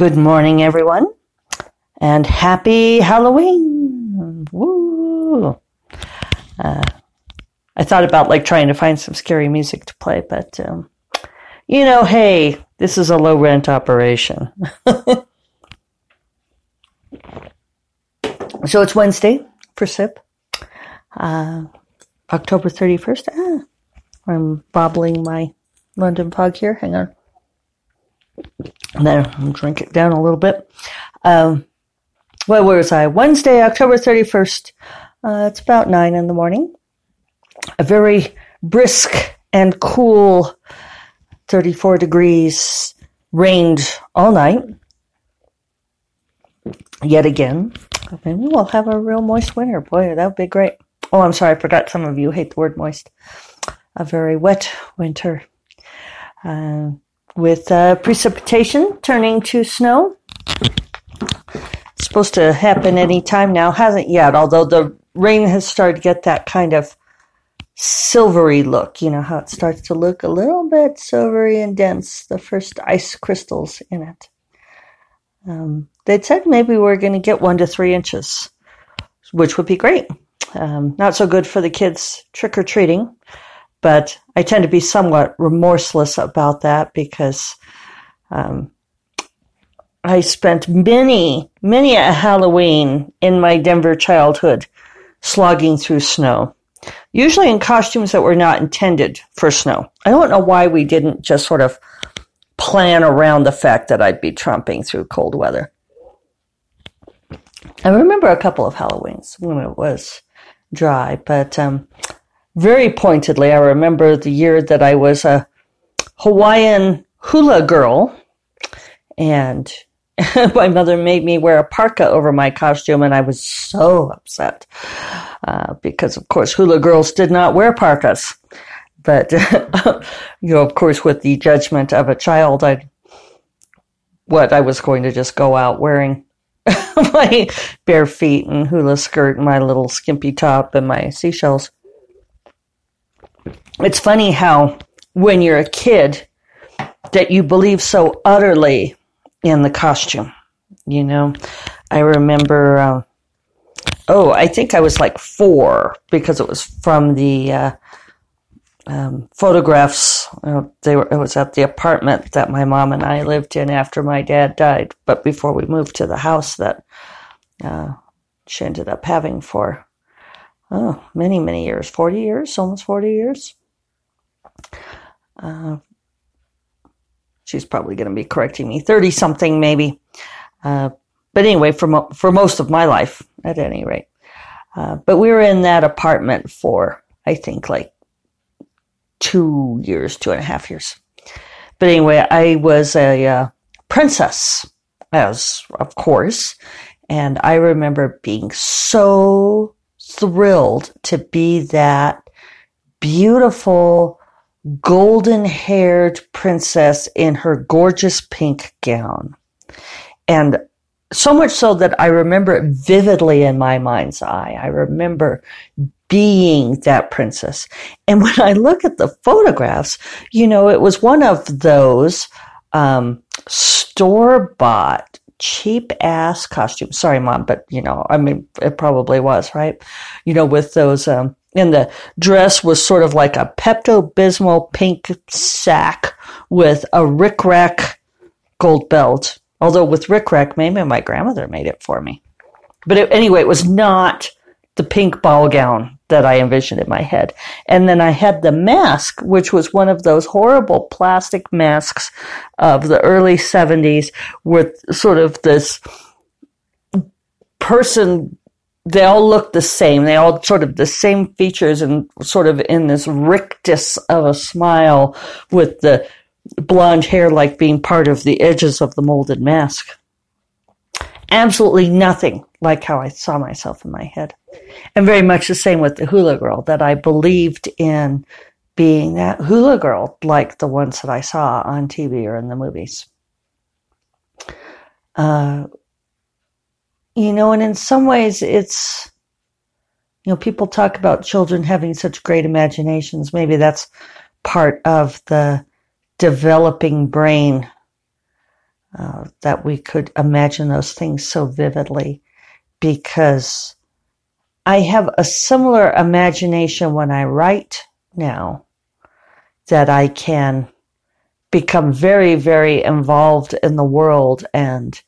Good morning, everyone, and happy Halloween! Woo! Uh, I thought about like trying to find some scary music to play, but um, you know, hey, this is a low rent operation. so it's Wednesday for SIP, uh, October 31st. Ah, I'm bobbling my London fog here. Hang on. There, I'll drink it down a little bit. Um, where was I? Wednesday, October 31st. Uh, it's about 9 in the morning. A very brisk and cool 34 degrees, rained all night. Yet again. Maybe we'll have a real moist winter. Boy, that would be great. Oh, I'm sorry, I forgot some of you hate the word moist. A very wet winter. Uh, with uh, precipitation turning to snow. It's supposed to happen any time now. Hasn't yet, although the rain has started to get that kind of silvery look. You know how it starts to look a little bit silvery and dense, the first ice crystals in it. Um, they said maybe we're going to get one to three inches, which would be great. Um, not so good for the kids trick or treating but I tend to be somewhat remorseless about that because um, I spent many, many a Halloween in my Denver childhood slogging through snow, usually in costumes that were not intended for snow. I don't know why we didn't just sort of plan around the fact that I'd be trumping through cold weather. I remember a couple of Halloweens when it was dry, but um, very pointedly. I remember the year that I was a Hawaiian hula girl, and my mother made me wear a parka over my costume, and I was so upset uh, because, of course, hula girls did not wear parkas. But you know, of course, with the judgment of a child, I what I was going to just go out wearing my bare feet and hula skirt and my little skimpy top and my seashells it's funny how when you're a kid that you believe so utterly in the costume. You know, I remember. Uh, oh, I think I was like four because it was from the uh, um, photographs. Uh, they were. It was at the apartment that my mom and I lived in after my dad died, but before we moved to the house that uh, she ended up having for oh many many years, forty years, almost forty years. Uh, she's probably going to be correcting me, 30 something maybe. Uh, but anyway, for, mo- for most of my life, at any rate. Uh, but we were in that apartment for, I think, like two years, two and a half years. But anyway, I was a uh, princess, as of course, and I remember being so thrilled to be that beautiful golden haired princess in her gorgeous pink gown. And so much so that I remember it vividly in my mind's eye. I remember being that princess. And when I look at the photographs, you know, it was one of those um, store bought cheap ass costumes. Sorry, mom, but you know, I mean, it probably was, right? You know, with those um, and the dress was sort of like a Pepto Bismol pink sack with a rickrack gold belt. Although with rickrack, maybe my grandmother made it for me. But it, anyway, it was not the pink ball gown that I envisioned in my head. And then I had the mask, which was one of those horrible plastic masks of the early 70s with sort of this person they all look the same. They all sort of the same features and sort of in this rictus of a smile with the blonde hair like being part of the edges of the molded mask. Absolutely nothing like how I saw myself in my head. And very much the same with the hula girl, that I believed in being that hula girl like the ones that I saw on TV or in the movies. Uh, you know, and in some ways it's, you know, people talk about children having such great imaginations. Maybe that's part of the developing brain. Uh, that we could imagine those things so vividly because I have a similar imagination when I write now that I can become very, very involved in the world and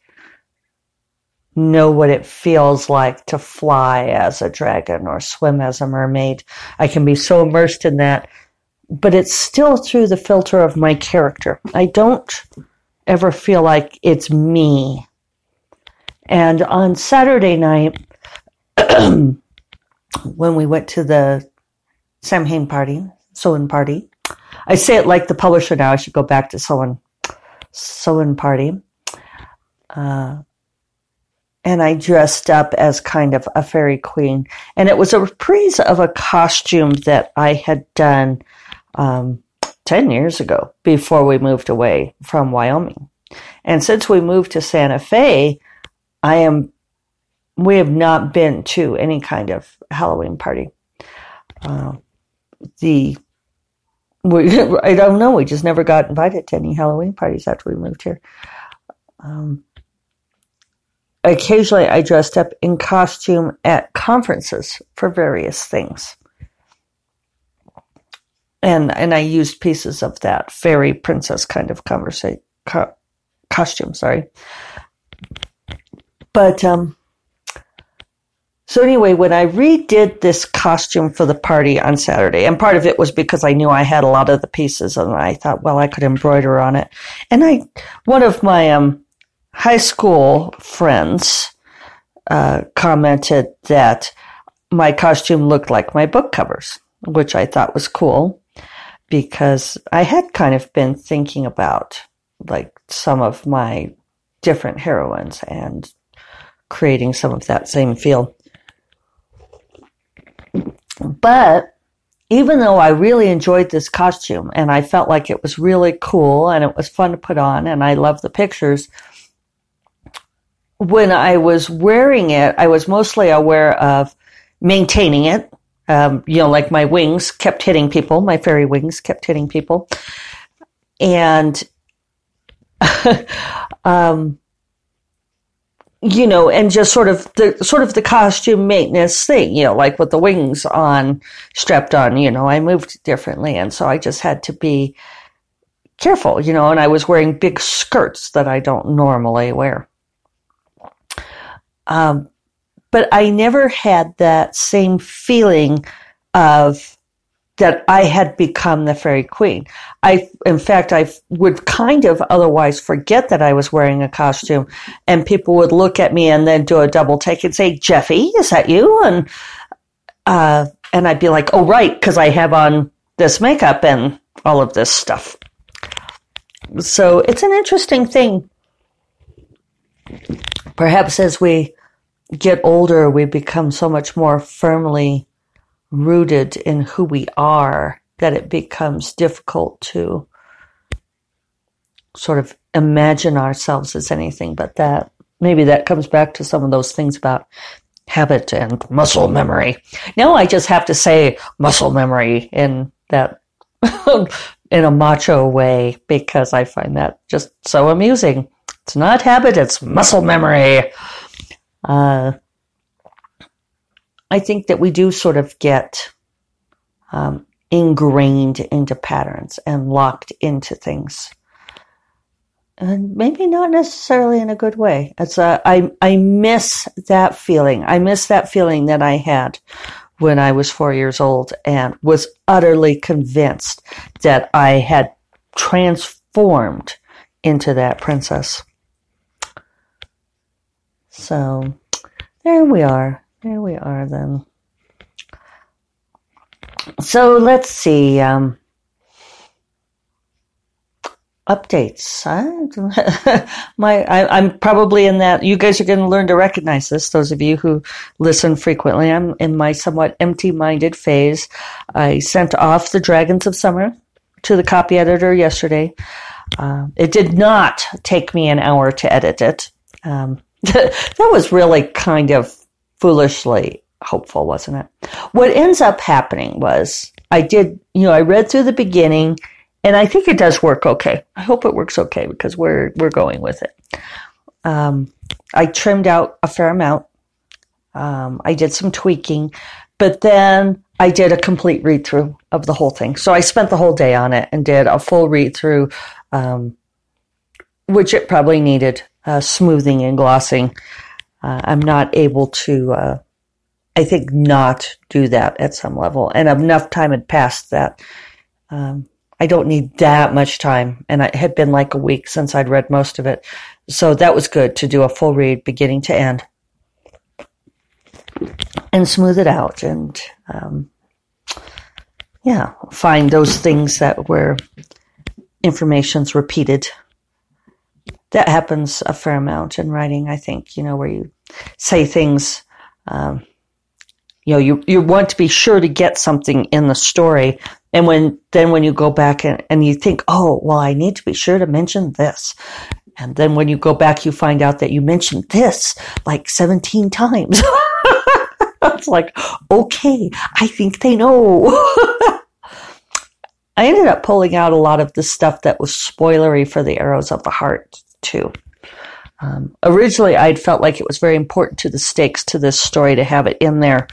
know what it feels like to fly as a dragon or swim as a mermaid. I can be so immersed in that, but it's still through the filter of my character. I don't ever feel like it's me. And on Saturday night, when we went to the Samhain party, Samhain party, I say it like the publisher now. I should go back to Samhain, Samhain party. Uh, and I dressed up as kind of a fairy queen. And it was a reprise of a costume that I had done um, 10 years ago before we moved away from Wyoming. And since we moved to Santa Fe, I am, we have not been to any kind of Halloween party. Uh, the, we, I don't know, we just never got invited to any Halloween parties after we moved here. Um, occasionally I dressed up in costume at conferences for various things. And and I used pieces of that fairy princess kind of conversation co- costume, sorry. But um so anyway, when I redid this costume for the party on Saturday, and part of it was because I knew I had a lot of the pieces and I thought, well, I could embroider on it. And I, one of my, um, high school friends uh, commented that my costume looked like my book covers, which I thought was cool because I had kind of been thinking about like some of my different heroines and creating some of that same feel. But even though I really enjoyed this costume and I felt like it was really cool and it was fun to put on and I love the pictures, when I was wearing it, I was mostly aware of maintaining it. Um, you know, like my wings kept hitting people, my fairy wings kept hitting people. And, um, you know, and just sort of the sort of the costume maintenance thing, you know, like with the wings on, strapped on, you know, I moved differently. And so I just had to be careful, you know, and I was wearing big skirts that I don't normally wear. Um, but I never had that same feeling of that I had become the fairy queen. I, in fact, I would kind of otherwise forget that I was wearing a costume and people would look at me and then do a double take and say, "Jeffe, is that you? And, uh, and I'd be like, oh, right, because I have on this makeup and all of this stuff. So it's an interesting thing. Perhaps as we get older, we become so much more firmly rooted in who we are that it becomes difficult to sort of imagine ourselves as anything but that. Maybe that comes back to some of those things about habit and muscle memory. Now I just have to say muscle memory in that in a macho way because I find that just so amusing. It's not habit, it's muscle memory. Uh, I think that we do sort of get um, ingrained into patterns and locked into things. And maybe not necessarily in a good way. It's a, I, I miss that feeling. I miss that feeling that I had when I was four years old and was utterly convinced that I had transformed into that princess. So there we are. There we are then. So let's see. Um, updates. My, I, am probably in that. You guys are going to learn to recognize this. Those of you who listen frequently, I'm in my somewhat empty-minded phase. I sent off the Dragons of Summer to the copy editor yesterday. Uh, it did not take me an hour to edit it. Um, that was really kind of foolishly hopeful, wasn't it? What ends up happening was I did, you know, I read through the beginning and I think it does work okay. I hope it works okay because we're we're going with it. Um, I trimmed out a fair amount. Um, I did some tweaking, but then I did a complete read through of the whole thing. So I spent the whole day on it and did a full read through, um, which it probably needed uh, smoothing and glossing. Uh, I'm not able to, uh, I think, not do that at some level. And enough time had passed that um, I don't need that much time. And it had been like a week since I'd read most of it. So that was good to do a full read beginning to end and smooth it out and, um, yeah, find those things that were information's repeated. That happens a fair amount in writing, I think, you know, where you say things, um, you know, you, you want to be sure to get something in the story. And when, then when you go back and, and you think, oh, well, I need to be sure to mention this. And then when you go back, you find out that you mentioned this like 17 times. it's like, okay, I think they know. I ended up pulling out a lot of the stuff that was spoilery for the Arrows of the Heart, too. Um, originally, I'd felt like it was very important to the stakes to this story to have it in there.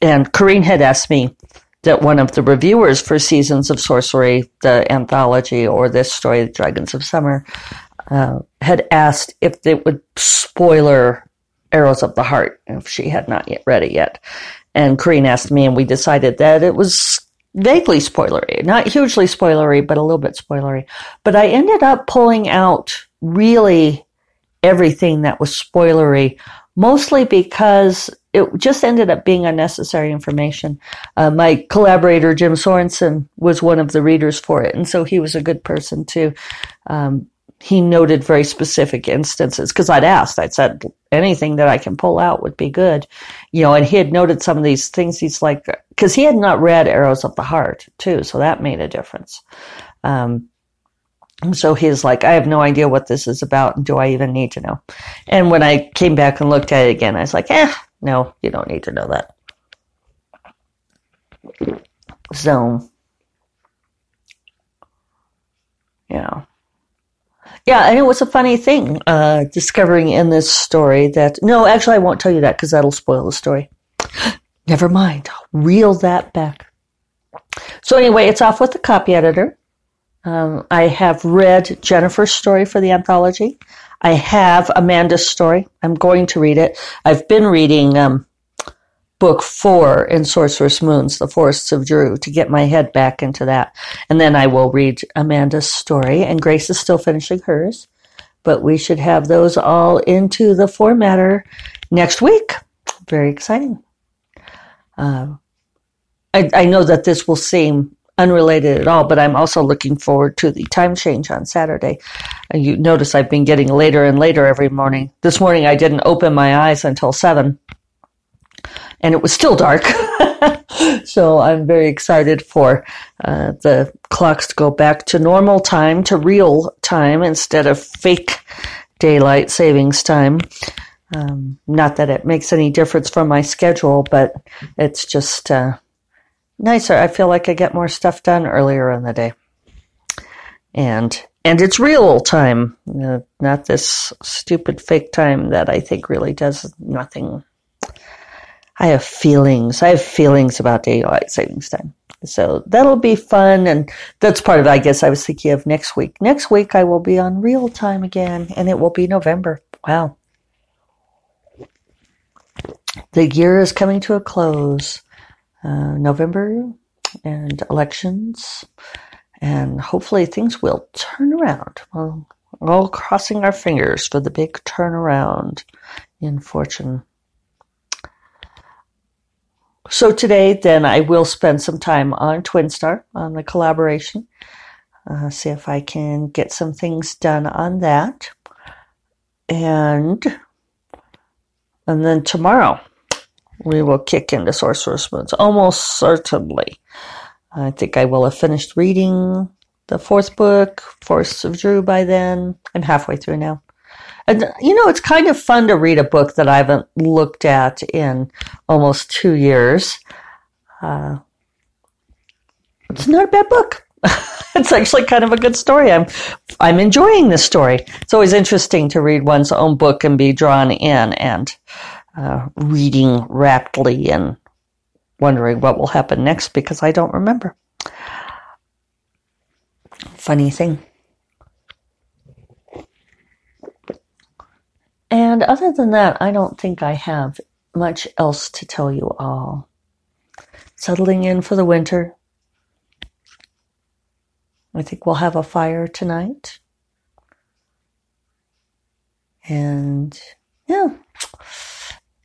And Corrine had asked me that one of the reviewers for Seasons of Sorcery, the anthology, or this story, Dragons of Summer, uh, had asked if it would spoiler Arrows of the Heart if she had not yet read it yet. And Corrine asked me, and we decided that it was vaguely spoilery, not hugely spoilery, but a little bit spoilery. But I ended up pulling out really everything that was spoilery, mostly because it just ended up being unnecessary information. Uh, my collaborator, Jim Sorensen, was one of the readers for it, and so he was a good person to um, he noted very specific instances because I'd asked, I'd said anything that I can pull out would be good, you know, and he had noted some of these things. He's like, because he had not read Arrows of the Heart too, so that made a difference. Um, so he's like, I have no idea what this is about, and do I even need to know? And when I came back and looked at it again, I was like, eh, no, you don't need to know that. So, yeah. Yeah, and it was a funny thing uh, discovering in this story that no, actually, I won't tell you that because that'll spoil the story. Never mind, I'll reel that back. So anyway, it's off with the copy editor. Um, I have read Jennifer's story for the anthology. I have Amanda's story. I'm going to read it. I've been reading um, book four in Sorcerous Moons, The Forests of Dru, to get my head back into that. And then I will read Amanda's story, and Grace is still finishing hers. But we should have those all into the formatter next week. Very exciting. Uh, I, I know that this will seem unrelated at all, but I'm also looking forward to the time change on Saturday. And you notice I've been getting later and later every morning. This morning I didn't open my eyes until seven and it was still dark. so I'm very excited for uh, the clocks to go back to normal time, to real time instead of fake daylight savings time. Um, not that it makes any difference from my schedule, but it's just uh, nicer. I feel like I get more stuff done earlier in the day, and and it's real time, uh, not this stupid fake time that I think really does nothing I have feelings. I have feelings about daylight savings time. So that'll be fun. And that's part of I guess I was thinking of next week. Next week, I will be on real time again, and it will be November. Wow. The year is coming to a close. Uh, November and elections. And hopefully things will turn around. We're all crossing our fingers for the big turnaround in fortune. So today, then, I will spend some time on Twinstar, on the collaboration. Uh, see if I can get some things done on that. And and then tomorrow we will kick into Sorcerous Moons. Almost certainly. I think I will have finished reading the fourth book, Forests of Dru, by then. I'm halfway through now. And, you know, it's kind of fun to read a book that I haven't looked at in almost two years. Uh, it's not a bad book. it's actually kind of a good story. I'm I'm enjoying this story. It's always interesting to read one's own book and be drawn in and uh, reading raptly and wondering what will happen next because I don't remember. Funny thing. And other than that, I don't think I have much else to tell you all. Settling in for the winter. I think we'll have a fire tonight. And yeah,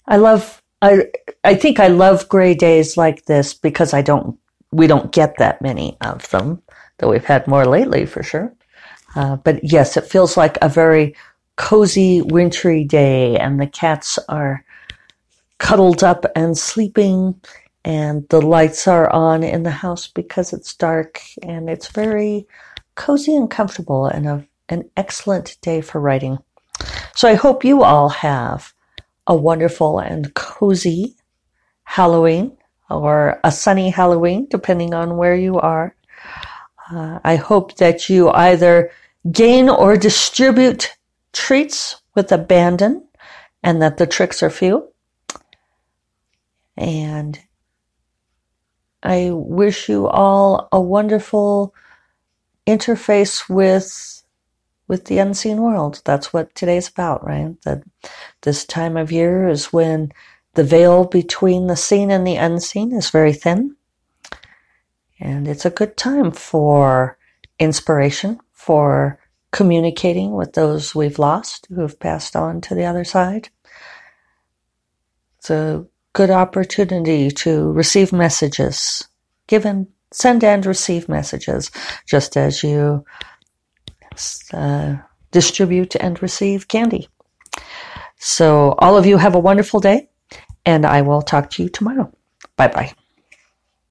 I love, I, I think I love gray days like this because I don't, we don't get that many of them, though we've had more lately for sure. Uh, but yes, it feels like a very cozy wintry day and the cats are cuddled up and sleeping and the lights are on in the house because it's dark and it's very cozy and comfortable and a, an excellent day for writing. So I hope you all have a wonderful and cozy Halloween or a sunny Halloween, depending on where you are. Uh, I hope that you either gain or distribute treats with abandon and that the tricks are few. And I wish you all a wonderful interface with with the unseen world. That's what today's about, right? That this time of year is when the veil between the seen and the unseen is very thin. And it's a good time for inspiration, for communicating with those we've lost who have passed on to the other side. It's a good opportunity to receive messages, given, send and receive messages, just as you uh, distribute and receive candy. So, all of you have a wonderful day, and I will talk to you tomorrow. Bye bye.